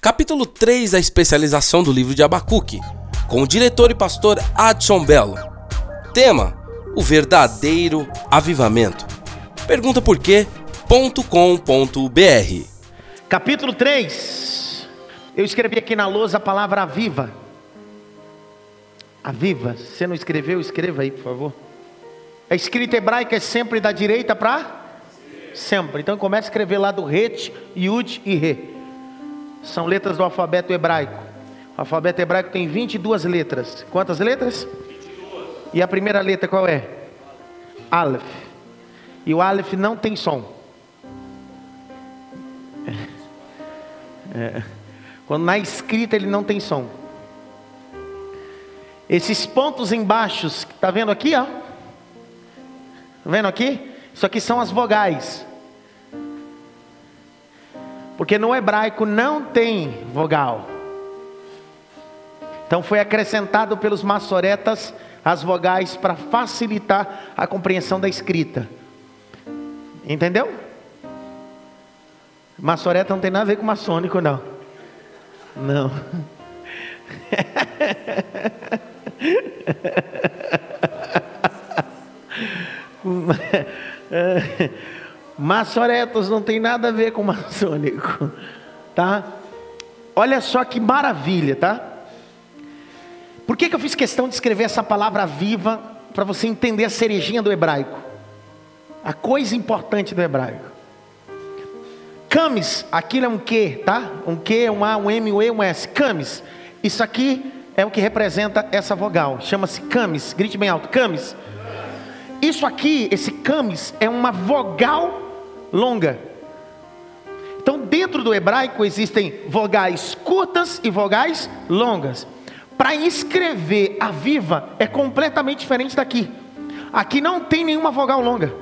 capítulo 3 da especialização do livro de Abacuque, com o diretor e pastor Adson Belo. Tema: O verdadeiro avivamento. Pergunta por quê.com.br. Capítulo 3. Eu escrevi aqui na lousa a palavra aviva. Aviva. Você não escreveu, escreva aí, por favor. A escrita hebraica é sempre da direita para sempre. Então começa a escrever lá do Het, Yud e Re. São letras do alfabeto hebraico. O alfabeto hebraico tem 22 letras. Quantas letras? 22. E a primeira letra qual é? Aleph. E o Aleph não tem som. É. Quando na escrita ele não tem som. Esses pontos embaixo, está vendo aqui, ó? Tá vendo aqui? Isso aqui são as vogais. Porque no hebraico não tem vogal. Então foi acrescentado pelos maçoretas as vogais para facilitar a compreensão da escrita. Entendeu? Maçoreta não tem nada a ver com maçônico, não. Não. Maçoretos não tem nada a ver com maçônico, tá? Olha só que maravilha, tá? Por que, que eu fiz questão de escrever essa palavra viva para você entender a cerejinha do hebraico? A coisa importante do hebraico. Camis, aquilo é um Q, tá? Um Q, um A, um M, um E, um S. Camis. Isso aqui é o que representa essa vogal. Chama-se camis. Grite bem alto. Camis. Isso aqui, esse camis, é uma vogal longa. Então, dentro do hebraico existem vogais curtas e vogais longas. Para escrever a viva é completamente diferente daqui. Aqui não tem nenhuma vogal longa.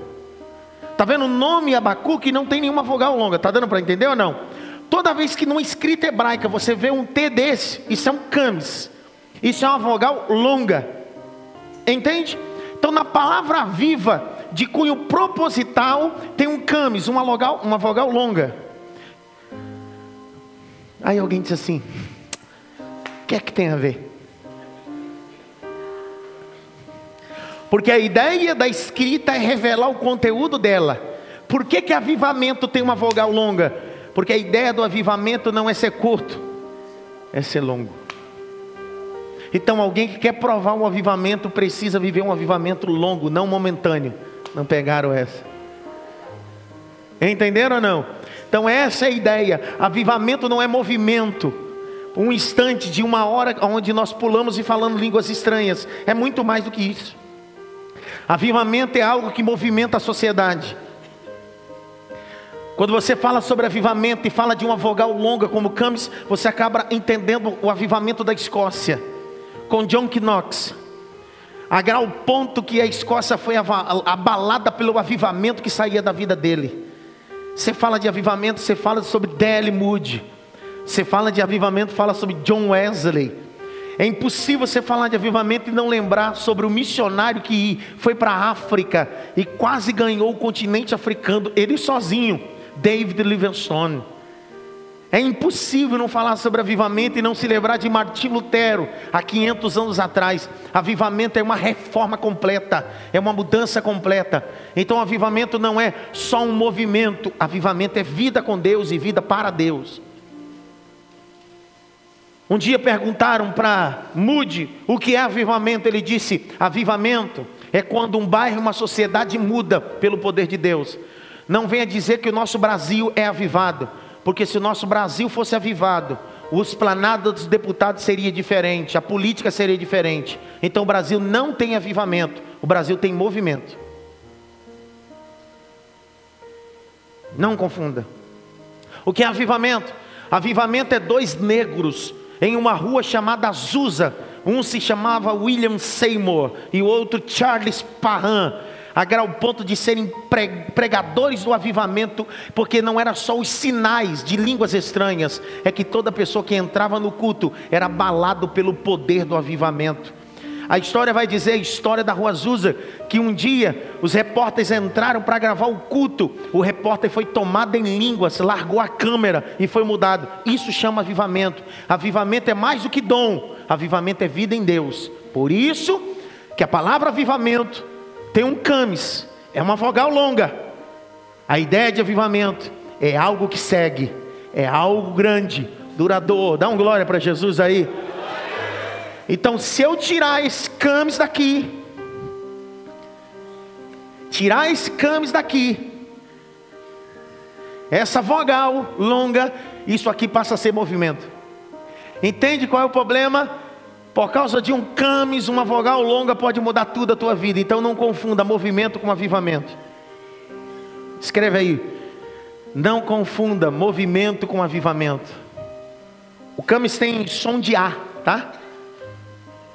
Tá vendo o nome Abacuque não tem nenhuma vogal longa. Tá dando para entender ou não? Toda vez que numa escrita hebraica você vê um T desse, isso é um camis. Isso é uma vogal longa. Entende? Então na palavra viva de cunho proposital, tem um camis, uma vogal, uma vogal longa. Aí alguém diz assim: o que é que tem a ver? Porque a ideia da escrita é revelar o conteúdo dela. Por que, que avivamento tem uma vogal longa? Porque a ideia do avivamento não é ser curto, é ser longo. Então, alguém que quer provar um avivamento precisa viver um avivamento longo, não momentâneo. Não pegaram essa? Entenderam ou não? Então, essa é a ideia. Avivamento não é movimento. Um instante de uma hora onde nós pulamos e falando línguas estranhas. É muito mais do que isso. Avivamento é algo que movimenta a sociedade. Quando você fala sobre avivamento e fala de uma vogal longa como Camis, você acaba entendendo o avivamento da Escócia, com John Knox a grau ponto que a Escócia foi abalada pelo avivamento que saía da vida dele. Você fala de avivamento, você fala sobre D.L. Moody. Você fala de avivamento, fala sobre John Wesley. É impossível você falar de avivamento e não lembrar sobre o missionário que foi para a África e quase ganhou o continente africano, ele sozinho, David Livingstone. É impossível não falar sobre avivamento e não se lembrar de Martim Lutero, há 500 anos atrás. Avivamento é uma reforma completa, é uma mudança completa. Então, avivamento não é só um movimento, avivamento é vida com Deus e vida para Deus. Um dia perguntaram para Mude o que é avivamento. Ele disse: avivamento é quando um bairro, uma sociedade muda pelo poder de Deus. Não venha dizer que o nosso Brasil é avivado porque se o nosso Brasil fosse avivado, o esplanado dos deputados seria diferente, a política seria diferente. Então o Brasil não tem avivamento, o Brasil tem movimento. Não confunda. O que é avivamento? Avivamento é dois negros em uma rua chamada Azusa. Um se chamava William Seymour e o outro Charles Parham a grau ponto de serem pregadores do avivamento, porque não era só os sinais de línguas estranhas, é que toda pessoa que entrava no culto era abalado pelo poder do avivamento. A história vai dizer a história da Rua Azusa, que um dia os repórteres entraram para gravar o culto. O repórter foi tomado em línguas, largou a câmera e foi mudado. Isso chama avivamento. Avivamento é mais do que dom. Avivamento é vida em Deus. Por isso que a palavra avivamento tem um camis, é uma vogal longa. A ideia de avivamento é algo que segue, é algo grande, duradouro. Dá um glória para Jesus aí. Então, se eu tirar esse camis daqui, tirar esse camis daqui, essa vogal longa, isso aqui passa a ser movimento. Entende qual é o problema? Por causa de um camis, uma vogal longa pode mudar tudo a tua vida. Então não confunda movimento com avivamento. Escreve aí. Não confunda movimento com avivamento. O camis tem som de A, tá?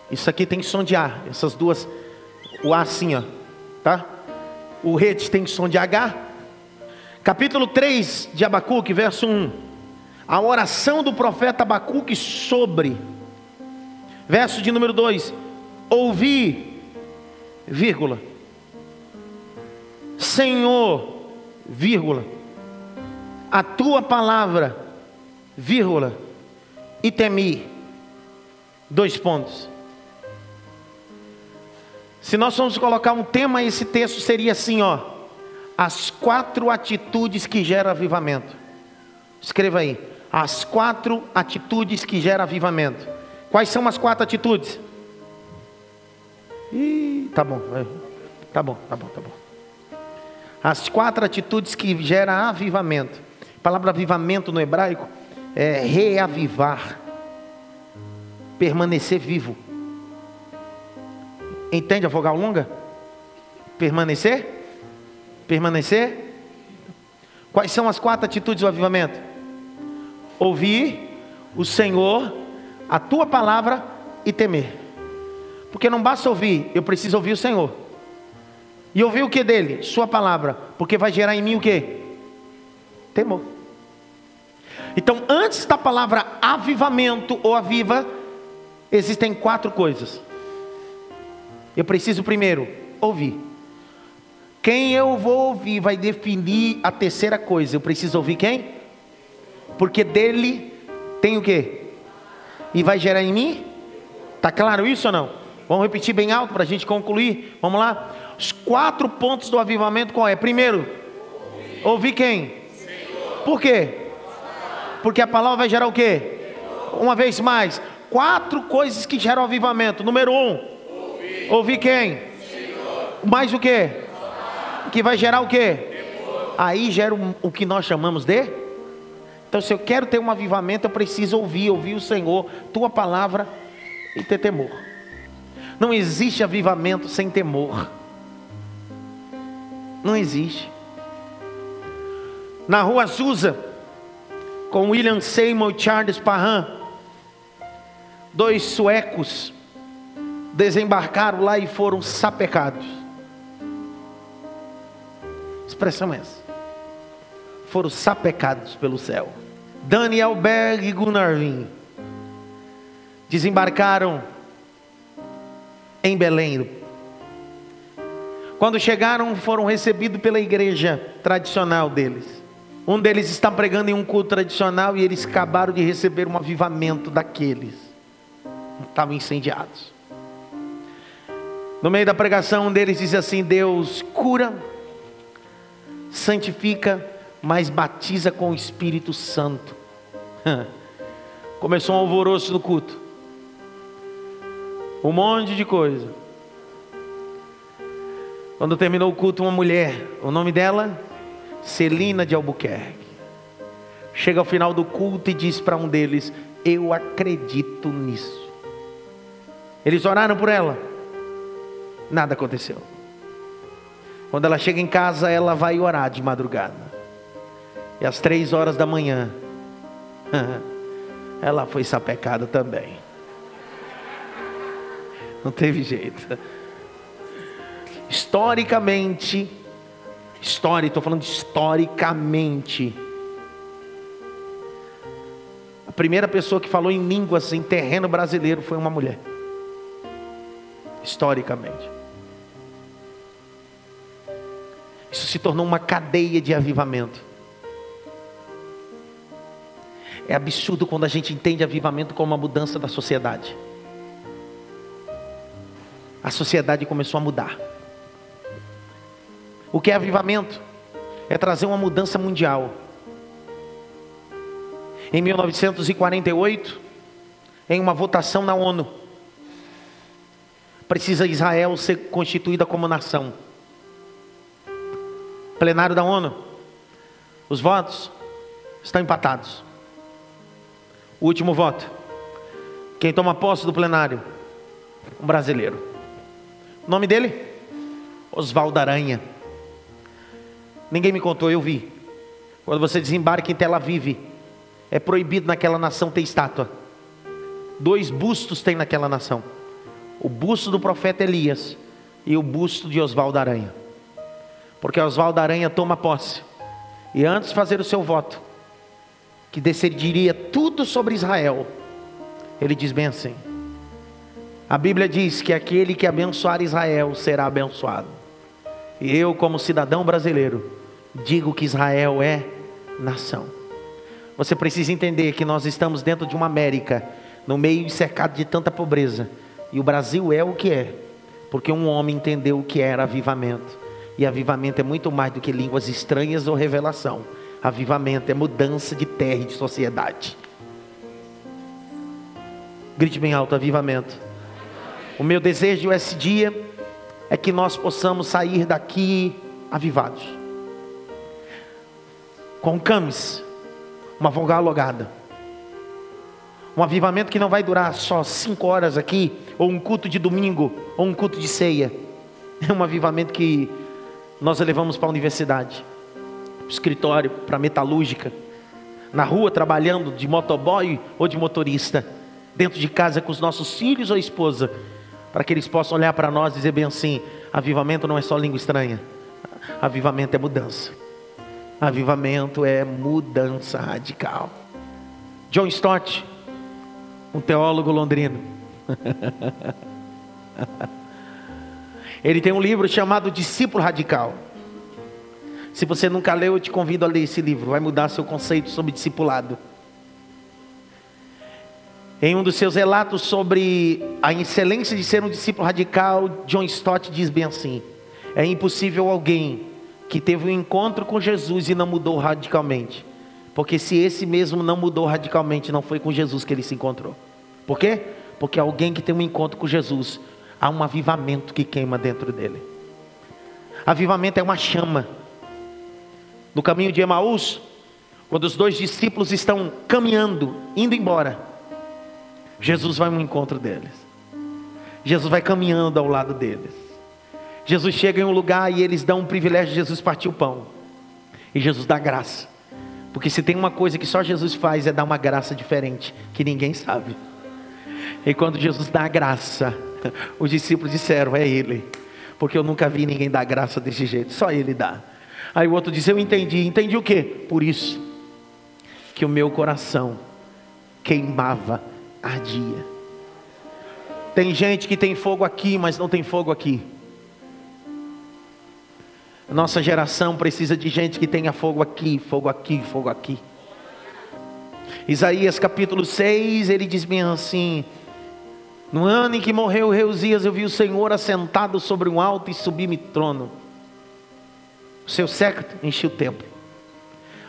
Isso aqui tem som de A. Essas duas, o A assim, ó, tá? O rete tem som de H. Capítulo 3 de Abacuque, verso 1. A oração do profeta Abacuque sobre Verso de número 2: Ouvi, vírgula, Senhor, vírgula, a tua palavra, vírgula, e temi. Dois pontos. Se nós formos colocar um tema a esse texto, seria assim, ó. As quatro atitudes que geram avivamento. Escreva aí. As quatro atitudes que geram avivamento. Quais são as quatro atitudes? Ih, tá bom, é. tá bom, tá bom, tá bom. As quatro atitudes que geram avivamento. A palavra avivamento no hebraico é reavivar, permanecer vivo. Entende a vogal longa? Permanecer? Permanecer? Quais são as quatro atitudes do avivamento? Ouvir o Senhor a tua palavra e temer. Porque não basta ouvir, eu preciso ouvir o Senhor. E ouvir o que dele? Sua palavra. Porque vai gerar em mim o que? Temor. Então, antes da palavra avivamento ou aviva, existem quatro coisas. Eu preciso primeiro ouvir. Quem eu vou ouvir vai definir a terceira coisa. Eu preciso ouvir quem? Porque dele tem o que? E vai gerar em mim? Está claro isso ou não? Vamos repetir bem alto para a gente concluir. Vamos lá? Os quatro pontos do avivamento qual é? Primeiro, ouvir quem? Por quê? Porque a palavra vai gerar o quê? Uma vez mais, quatro coisas que geram avivamento. Número um, ouvir quem? Mais o quê? Que vai gerar o quê? Aí gera o que nós chamamos de então, se eu quero ter um avivamento, eu preciso ouvir, ouvir o Senhor, tua palavra e ter temor. Não existe avivamento sem temor. Não existe. Na rua Azusa, com William Seymour e Charles Parham, dois suecos desembarcaram lá e foram sapecados. Expressão essa. Foram sapecados pelo céu. Daniel Berg e Gunarvin desembarcaram em Belém. Quando chegaram, foram recebidos pela igreja tradicional deles. Um deles está pregando em um culto tradicional e eles acabaram de receber um avivamento daqueles. Estavam incendiados. No meio da pregação, um deles diz assim: Deus cura, santifica mas batiza com o Espírito Santo. Começou um alvoroço no culto. Um monte de coisa. Quando terminou o culto, uma mulher, o nome dela? Celina de Albuquerque. Chega ao final do culto e diz para um deles: Eu acredito nisso. Eles oraram por ela. Nada aconteceu. Quando ela chega em casa, ela vai orar de madrugada. E às três horas da manhã, ela foi sapecada também. Não teve jeito. Historicamente, história, estou falando historicamente. A primeira pessoa que falou em línguas em terreno brasileiro foi uma mulher. historicamente. Isso se tornou uma cadeia de avivamento. É absurdo quando a gente entende avivamento como uma mudança da sociedade. A sociedade começou a mudar. O que é avivamento? É trazer uma mudança mundial. Em 1948, em uma votação na ONU, precisa Israel ser constituída como nação. Plenário da ONU, os votos estão empatados. Último voto. Quem toma posse do plenário? Um brasileiro. O nome dele? Oswaldo Aranha. Ninguém me contou, eu vi. Quando você desembarca em Tel Aviv, é proibido naquela nação ter estátua. Dois bustos tem naquela nação: o busto do profeta Elias e o busto de Oswaldo Aranha. Porque Oswaldo Aranha toma posse. E antes de fazer o seu voto, que decidiria tudo sobre Israel, ele diz bem assim: a Bíblia diz que aquele que abençoar Israel será abençoado. E eu, como cidadão brasileiro, digo que Israel é nação. Você precisa entender que nós estamos dentro de uma América, no meio cercado de tanta pobreza, e o Brasil é o que é, porque um homem entendeu o que era avivamento. E avivamento é muito mais do que línguas estranhas ou revelação. Avivamento é mudança de terra e de sociedade. Grite bem alto: avivamento. O meu desejo esse dia é que nós possamos sair daqui avivados. Com camis, uma vogal alogada. Um avivamento que não vai durar só cinco horas aqui, ou um culto de domingo, ou um culto de ceia. É um avivamento que nós levamos para a universidade escritório, para metalúrgica, na rua trabalhando de motoboy ou de motorista, dentro de casa com os nossos filhos ou esposa, para que eles possam olhar para nós e dizer bem assim: avivamento não é só língua estranha, avivamento é mudança. Avivamento é mudança radical. John Stott, um teólogo londrino. Ele tem um livro chamado Discípulo Radical. Se você nunca leu, eu te convido a ler esse livro, vai mudar seu conceito sobre discipulado. Em um dos seus relatos sobre a excelência de ser um discípulo radical, John Stott diz bem assim: é impossível alguém que teve um encontro com Jesus e não mudou radicalmente, porque se esse mesmo não mudou radicalmente, não foi com Jesus que ele se encontrou. Por quê? Porque alguém que tem um encontro com Jesus, há um avivamento que queima dentro dele. Avivamento é uma chama no caminho de Emaús, quando os dois discípulos estão caminhando, indo embora, Jesus vai ao encontro deles. Jesus vai caminhando ao lado deles. Jesus chega em um lugar e eles dão um privilégio de Jesus partir o pão. E Jesus dá graça. Porque se tem uma coisa que só Jesus faz é dar uma graça diferente, que ninguém sabe. E quando Jesus dá a graça, os discípulos disseram: É Ele. Porque eu nunca vi ninguém dar graça desse jeito, só Ele dá. Aí o outro diz: Eu entendi. Entendi o quê? Por isso que o meu coração queimava, ardia. Tem gente que tem fogo aqui, mas não tem fogo aqui. Nossa geração precisa de gente que tenha fogo aqui, fogo aqui, fogo aqui. Isaías capítulo 6, ele diz bem assim: No ano em que morreu Uzias, eu vi o Senhor assentado sobre um alto e sublime trono seu séquito enchia o templo.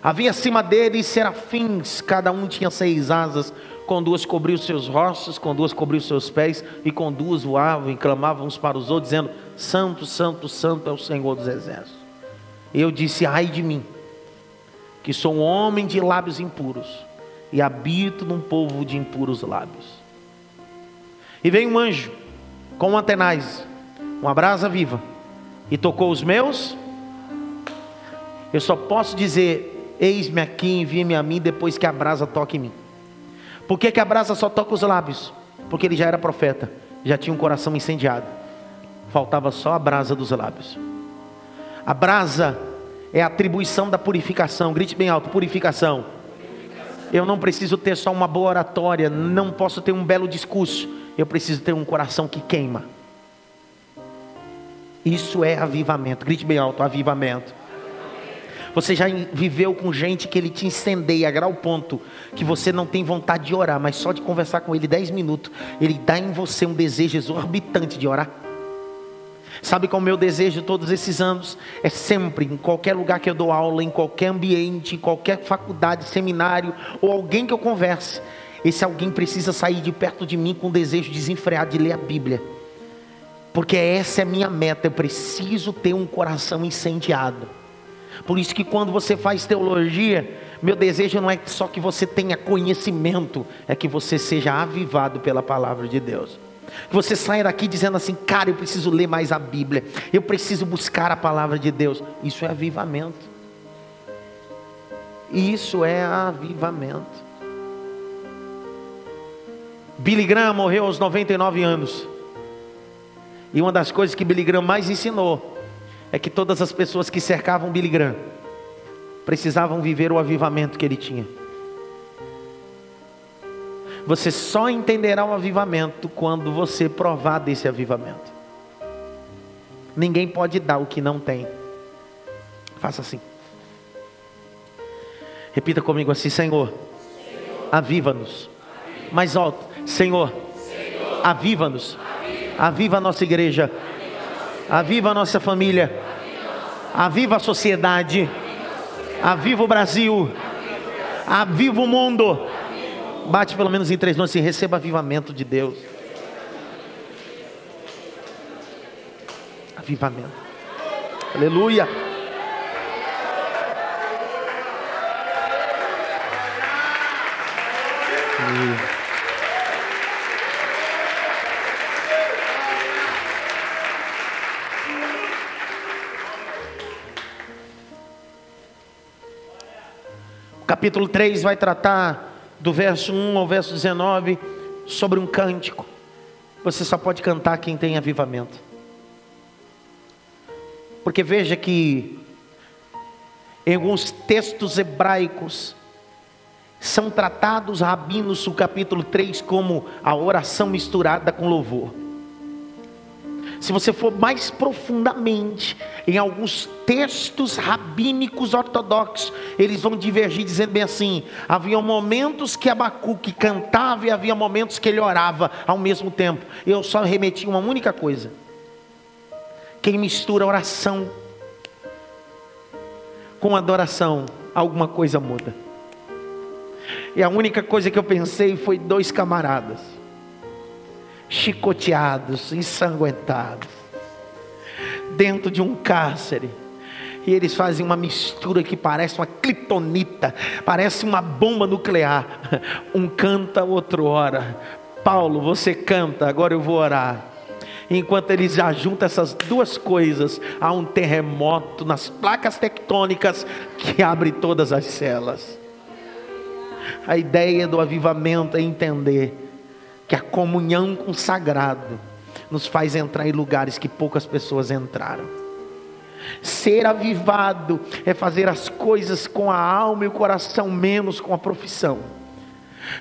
Havia acima dele serafins, cada um tinha seis asas, com duas cobriu seus rostos, com duas cobriu seus pés, e com duas voavam e clamavam uns para os outros, dizendo: Santo, Santo, Santo é o Senhor dos Exércitos. E eu disse: Ai de mim, que sou um homem de lábios impuros, e habito num povo de impuros lábios. E veio um anjo com um antenais, uma brasa viva, e tocou os meus eu só posso dizer: Eis-me aqui, envie-me a mim depois que a brasa toque em mim. Por que, que a brasa só toca os lábios? Porque ele já era profeta, já tinha um coração incendiado. Faltava só a brasa dos lábios. A brasa é a atribuição da purificação. Grite bem alto: purificação. Eu não preciso ter só uma boa oratória, não posso ter um belo discurso. Eu preciso ter um coração que queima. Isso é avivamento. Grite bem alto: avivamento. Você já viveu com gente que ele te incendeia a grau ponto que você não tem vontade de orar, mas só de conversar com ele 10 minutos, ele dá em você um desejo exorbitante de orar? Sabe qual é o meu desejo todos esses anos? É sempre, em qualquer lugar que eu dou aula, em qualquer ambiente, em qualquer faculdade, seminário, ou alguém que eu converse, esse alguém precisa sair de perto de mim com um desejo desenfreado de ler a Bíblia. Porque essa é a minha meta, eu preciso ter um coração incendiado. Por isso que quando você faz teologia, meu desejo não é só que você tenha conhecimento, é que você seja avivado pela palavra de Deus. Que você saia daqui dizendo assim, cara, eu preciso ler mais a Bíblia, eu preciso buscar a palavra de Deus. Isso é avivamento. Isso é avivamento. Billy Graham morreu aos 99 anos. E uma das coisas que Billy Graham mais ensinou é que todas as pessoas que cercavam Billy Graham precisavam viver o avivamento que ele tinha. Você só entenderá o avivamento quando você provar desse avivamento. Ninguém pode dar o que não tem. Faça assim. Repita comigo assim, Senhor, Senhor. aviva-nos. Aviva. Mais alto, Senhor, Senhor. aviva-nos. Aviva. aviva a nossa igreja. Aviva a nossa família. Aviva a sociedade. Aviva o Brasil. Aviva o mundo. Bate pelo menos em três nomes e receba avivamento de Deus. Avivamento. Aleluia. Aleluia. Capítulo 3 vai tratar do verso 1 ao verso 19 sobre um cântico. Você só pode cantar quem tem avivamento. Porque veja que em alguns textos hebraicos são tratados rabinos no capítulo 3 como a oração misturada com louvor. Se você for mais profundamente em alguns textos rabínicos ortodoxos, eles vão divergir dizendo bem assim: havia momentos que Abacuque cantava e havia momentos que ele orava ao mesmo tempo. Eu só remeti uma única coisa: quem mistura oração com adoração, alguma coisa muda. E a única coisa que eu pensei foi dois camaradas chicoteados, ensanguentados, dentro de um cárcere. E eles fazem uma mistura que parece uma clitonita, parece uma bomba nuclear. Um canta, outro ora. Paulo, você canta, agora eu vou orar. Enquanto eles já juntam essas duas coisas, há um terremoto nas placas tectônicas que abre todas as celas. A ideia do avivamento é entender que a comunhão com o sagrado nos faz entrar em lugares que poucas pessoas entraram. Ser avivado é fazer as coisas com a alma e o coração, menos com a profissão.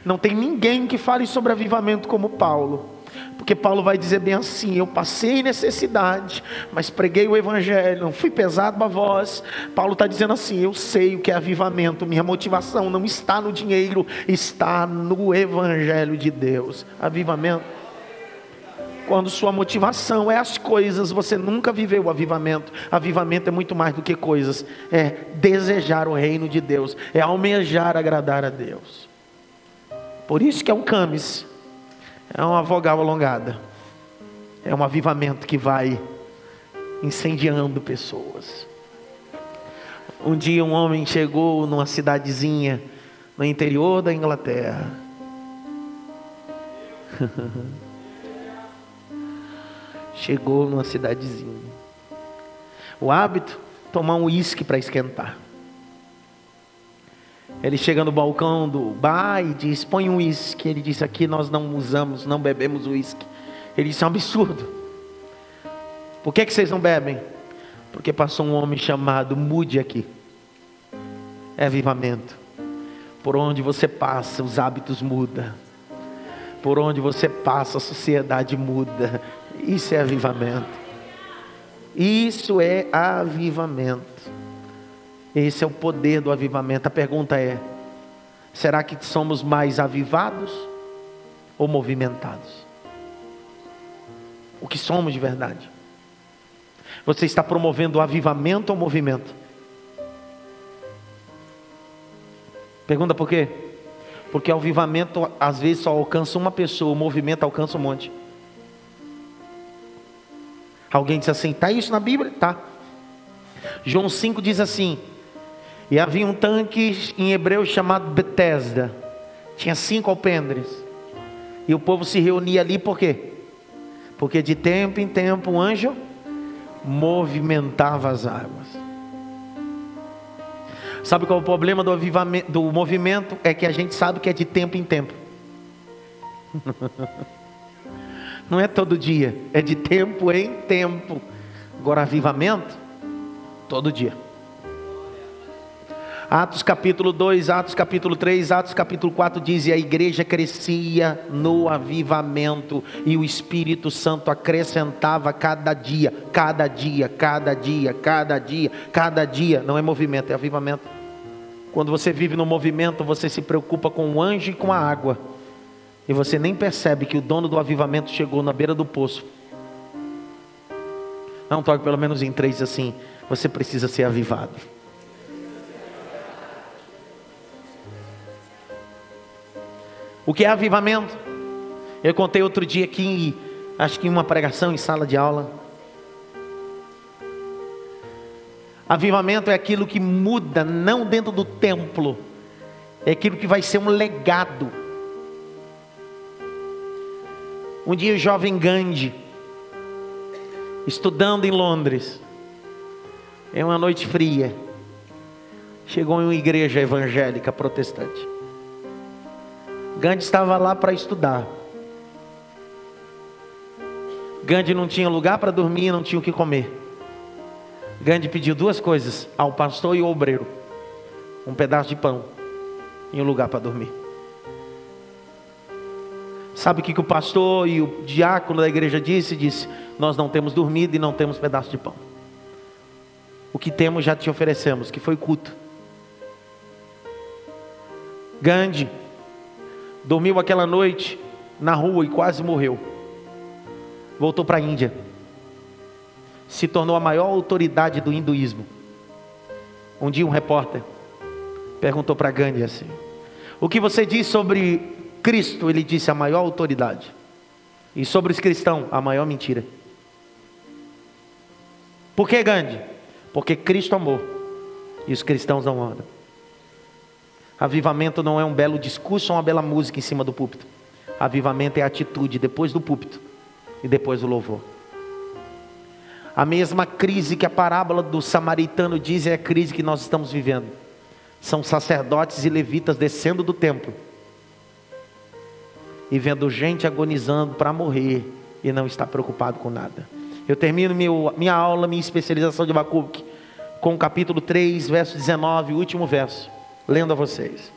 Não tem ninguém que fale sobre avivamento como Paulo. Porque Paulo vai dizer bem assim: Eu passei necessidade, mas preguei o Evangelho, não fui pesado para vós. Paulo está dizendo assim: Eu sei o que é avivamento, minha motivação não está no dinheiro, está no Evangelho de Deus. Avivamento. Quando sua motivação é as coisas, você nunca viveu o avivamento. Avivamento é muito mais do que coisas, é desejar o reino de Deus, é almejar agradar a Deus. Por isso que é um camis é uma vogal alongada. É um avivamento que vai incendiando pessoas. Um dia um homem chegou numa cidadezinha no interior da Inglaterra. chegou numa cidadezinha. O hábito tomar um uísque para esquentar. Ele chega no balcão do bar e diz: põe um uísque. Ele disse: aqui nós não usamos, não bebemos uísque. Ele disse: é um absurdo. Por que, que vocês não bebem? Porque passou um homem chamado Mude aqui. É avivamento. Por onde você passa, os hábitos mudam. Por onde você passa, a sociedade muda. Isso é avivamento. Isso é avivamento. Esse é o poder do avivamento. A pergunta é: será que somos mais avivados ou movimentados? O que somos de verdade? Você está promovendo o avivamento ou movimento? Pergunta por quê? Porque o avivamento às vezes só alcança uma pessoa, o movimento alcança um monte. Alguém diz assim: está isso na Bíblia? Tá. João 5 diz assim: E havia um tanque em hebreu chamado Betesda, tinha cinco alpendres, e o povo se reunia ali por quê? Porque de tempo em tempo um anjo movimentava as águas. Sabe qual é o problema do, do movimento? É que a gente sabe que é de tempo em tempo. Não é todo dia, é de tempo em tempo. Agora, avivamento, todo dia. Atos capítulo 2, Atos capítulo 3, Atos capítulo 4 diz: E a igreja crescia no avivamento, e o Espírito Santo acrescentava cada dia, cada dia, cada dia, cada dia, cada dia. Não é movimento, é avivamento. Quando você vive no movimento, você se preocupa com o anjo e com a água, e você nem percebe que o dono do avivamento chegou na beira do poço. Não toque pelo menos em três assim: você precisa ser avivado. O que é avivamento? Eu contei outro dia aqui, acho que em uma pregação em sala de aula. Avivamento é aquilo que muda, não dentro do templo, é aquilo que vai ser um legado. Um dia o jovem Gandhi, estudando em Londres, em uma noite fria, chegou em uma igreja evangélica protestante. Gandhi estava lá para estudar. Gandhi não tinha lugar para dormir, não tinha o que comer. Gandhi pediu duas coisas ao pastor e ao obreiro: um pedaço de pão e um lugar para dormir. Sabe o que, que o pastor e o diácono da igreja disse? Disse: Nós não temos dormido e não temos pedaço de pão. O que temos já te oferecemos, que foi culto. Gandhi Dormiu aquela noite na rua e quase morreu. Voltou para a Índia. Se tornou a maior autoridade do hinduísmo. Um dia um repórter perguntou para Gandhi assim: O que você diz sobre Cristo? Ele disse a maior autoridade. E sobre os cristãos, a maior mentira. Por que Gandhi? Porque Cristo amou e os cristãos não amam. Avivamento não é um belo discurso ou uma bela música em cima do púlpito. Avivamento é atitude depois do púlpito e depois do louvor. A mesma crise que a parábola do samaritano diz é a crise que nós estamos vivendo. São sacerdotes e levitas descendo do templo e vendo gente agonizando para morrer e não está preocupado com nada. Eu termino meu, minha aula, minha especialização de Abacuque, com o capítulo 3, verso 19, o último verso lendo a vocês.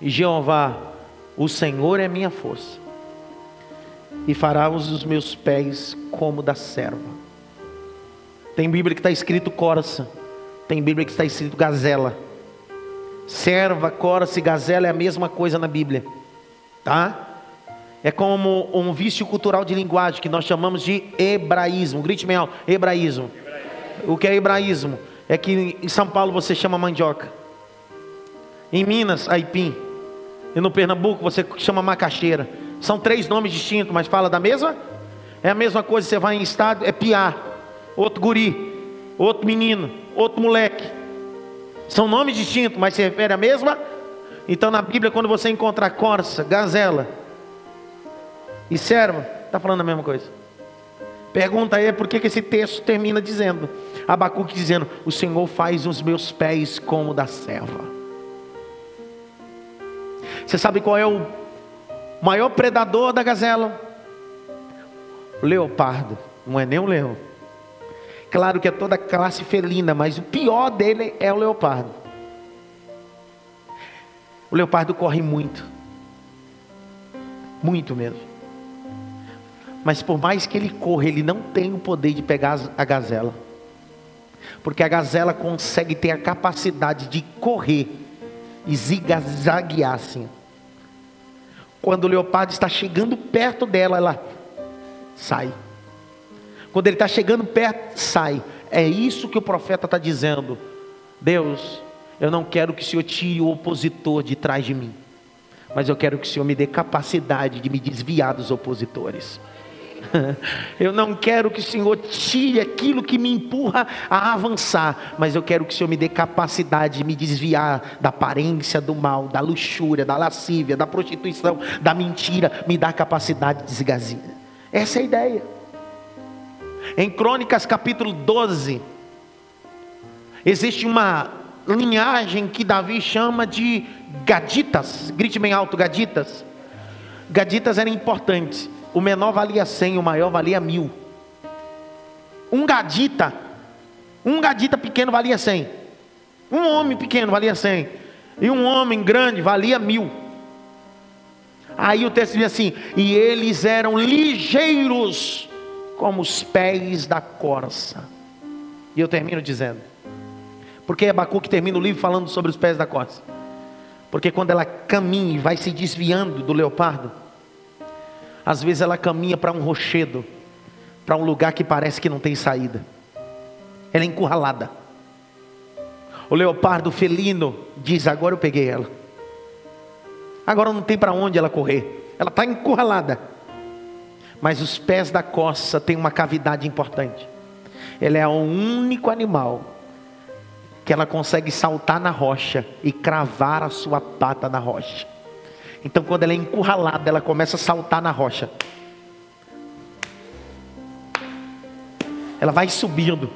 E Jeová, o Senhor é minha força, e fará os meus pés como da serva. Tem Bíblia que está escrito corça, tem Bíblia que está escrito gazela. Serva, corça e gazela é a mesma coisa na Bíblia, tá? É como um vício cultural de linguagem que nós chamamos de hebraísmo. Grite bem alto, hebraísmo. hebraísmo. O que é hebraísmo? É que em São Paulo você chama mandioca. Em Minas, aipim. E no Pernambuco você chama macaxeira. São três nomes distintos, mas fala da mesma? É a mesma coisa, você vai em estado, é piá, outro guri, outro menino, outro moleque. São nomes distintos, mas se refere à mesma? Então na Bíblia, quando você encontra corça, gazela e serva, está falando a mesma coisa. Pergunta aí por que, que esse texto termina dizendo, Abacuque dizendo, o Senhor faz os meus pés como da serva. Você sabe qual é o maior predador da gazela? O leopardo. Não é nem um leão. Claro que é toda classe felina, mas o pior dele é o leopardo. O leopardo corre muito. Muito mesmo. Mas por mais que ele corra, ele não tem o poder de pegar a gazela. Porque a gazela consegue ter a capacidade de correr e assim. Quando o leopardo está chegando perto dela, ela sai. Quando ele está chegando perto, sai. É isso que o profeta está dizendo. Deus, eu não quero que o Senhor tire o opositor de trás de mim, mas eu quero que o Senhor me dê capacidade de me desviar dos opositores. Eu não quero que o Senhor tire aquilo que me empurra a avançar, mas eu quero que o Senhor me dê capacidade de me desviar da aparência do mal, da luxúria, da lascívia, da prostituição, da mentira, me dá capacidade de desgazir. Essa é a ideia. Em Crônicas capítulo 12, existe uma linhagem que Davi chama de gaditas. Grite bem alto, gaditas. Gaditas eram importantes o menor valia 100, o maior valia mil. Um gadita, um gadita pequeno valia 100. Um homem pequeno valia 100. E um homem grande valia mil. Aí o texto diz assim: E eles eram ligeiros como os pés da corça. E eu termino dizendo: Porque Abacuque termina o livro falando sobre os pés da corça. Porque quando ela caminha e vai se desviando do leopardo, às vezes ela caminha para um rochedo, para um lugar que parece que não tem saída. Ela é encurralada. O leopardo felino diz: Agora eu peguei ela. Agora não tem para onde ela correr. Ela está encurralada. Mas os pés da coça têm uma cavidade importante. Ela é o único animal que ela consegue saltar na rocha e cravar a sua pata na rocha. Então, quando ela é encurralada, ela começa a saltar na rocha. Ela vai subindo.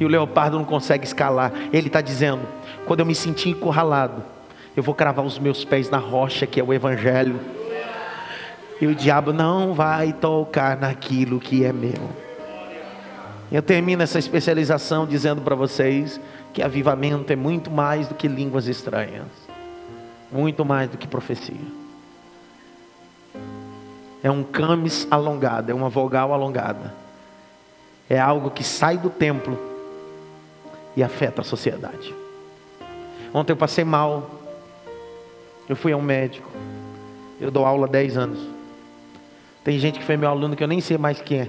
E o leopardo não consegue escalar. Ele está dizendo: quando eu me sentir encurralado, eu vou cravar os meus pés na rocha, que é o Evangelho. E o diabo não vai tocar naquilo que é meu. Eu termino essa especialização dizendo para vocês que avivamento é muito mais do que línguas estranhas, muito mais do que profecia é um camis alongado, é uma vogal alongada. É algo que sai do templo e afeta a sociedade. Ontem eu passei mal. Eu fui a um médico. Eu dou aula há 10 anos. Tem gente que foi meu aluno que eu nem sei mais quem é.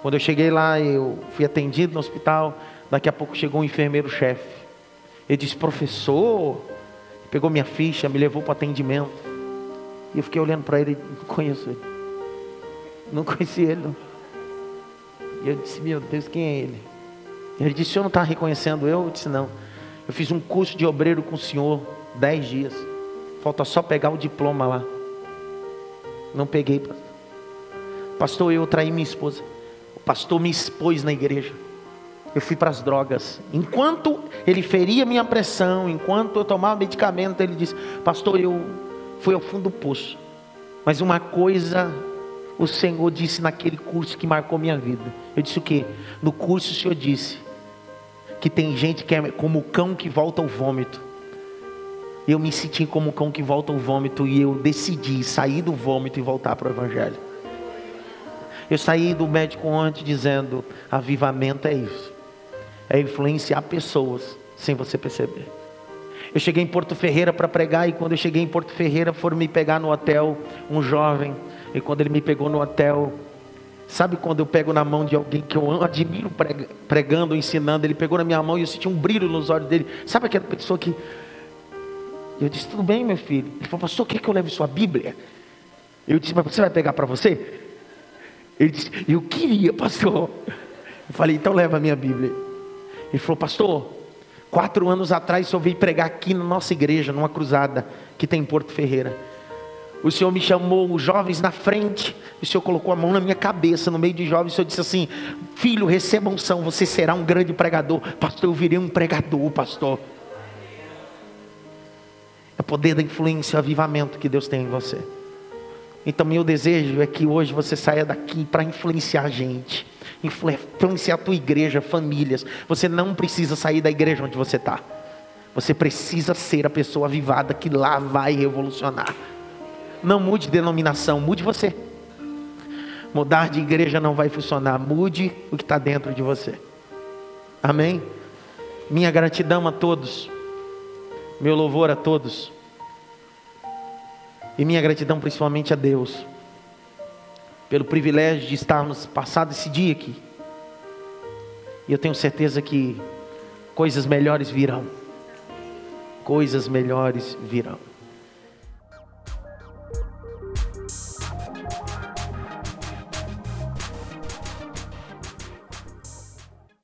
Quando eu cheguei lá, eu fui atendido no hospital. Daqui a pouco chegou um enfermeiro-chefe. Ele disse: Professor, pegou minha ficha, me levou para o atendimento. E eu fiquei olhando para ele, não conheço ele. Não conheci ele. Não. E eu disse, meu Deus, quem é ele? Ele disse, o senhor não está reconhecendo eu? Eu disse, não. Eu fiz um curso de obreiro com o senhor, dez dias. Falta só pegar o diploma lá. Não peguei. Pastor, eu traí minha esposa. O pastor me expôs na igreja. Eu fui para as drogas. Enquanto ele feria minha pressão, enquanto eu tomava medicamento, ele disse: Pastor, eu foi ao fundo do poço. Mas uma coisa o Senhor disse naquele curso que marcou minha vida. Eu disse o que? No curso o Senhor disse que tem gente que é como o cão que volta ao vômito. Eu me senti como o cão que volta ao vômito e eu decidi sair do vômito e voltar para o Evangelho. Eu saí do médico ontem dizendo: avivamento é isso, é influenciar pessoas sem você perceber. Eu cheguei em Porto Ferreira para pregar e quando eu cheguei em Porto Ferreira foram me pegar no hotel um jovem e quando ele me pegou no hotel, sabe quando eu pego na mão de alguém que eu admiro pregando, ensinando, ele pegou na minha mão e eu senti um brilho nos olhos dele. Sabe aquela pessoa que eu disse tudo bem, meu filho. Ele falou, pastor, quer que eu leve sua Bíblia? Eu disse, mas você vai pegar para você? Ele disse, eu queria, pastor. Eu falei, então leva a minha Bíblia. Ele falou, pastor, Quatro anos atrás, eu veio pregar aqui na nossa igreja, numa cruzada que tem em Porto Ferreira. O Senhor me chamou, os jovens na frente. O Senhor colocou a mão na minha cabeça, no meio de jovens. O Senhor disse assim: Filho, receba unção, você será um grande pregador. Pastor, eu virei um pregador, pastor. É o poder da influência, o avivamento que Deus tem em você. Então, meu desejo é que hoje você saia daqui para influenciar a gente influenciar a tua igreja, famílias. Você não precisa sair da igreja onde você está. Você precisa ser a pessoa avivada que lá vai revolucionar. Não mude de denominação, mude você. Mudar de igreja não vai funcionar. Mude o que está dentro de você. Amém? Minha gratidão a todos. Meu louvor a todos. E minha gratidão principalmente a Deus. Pelo privilégio de estarmos passado esse dia aqui. E eu tenho certeza que coisas melhores virão. Coisas melhores virão.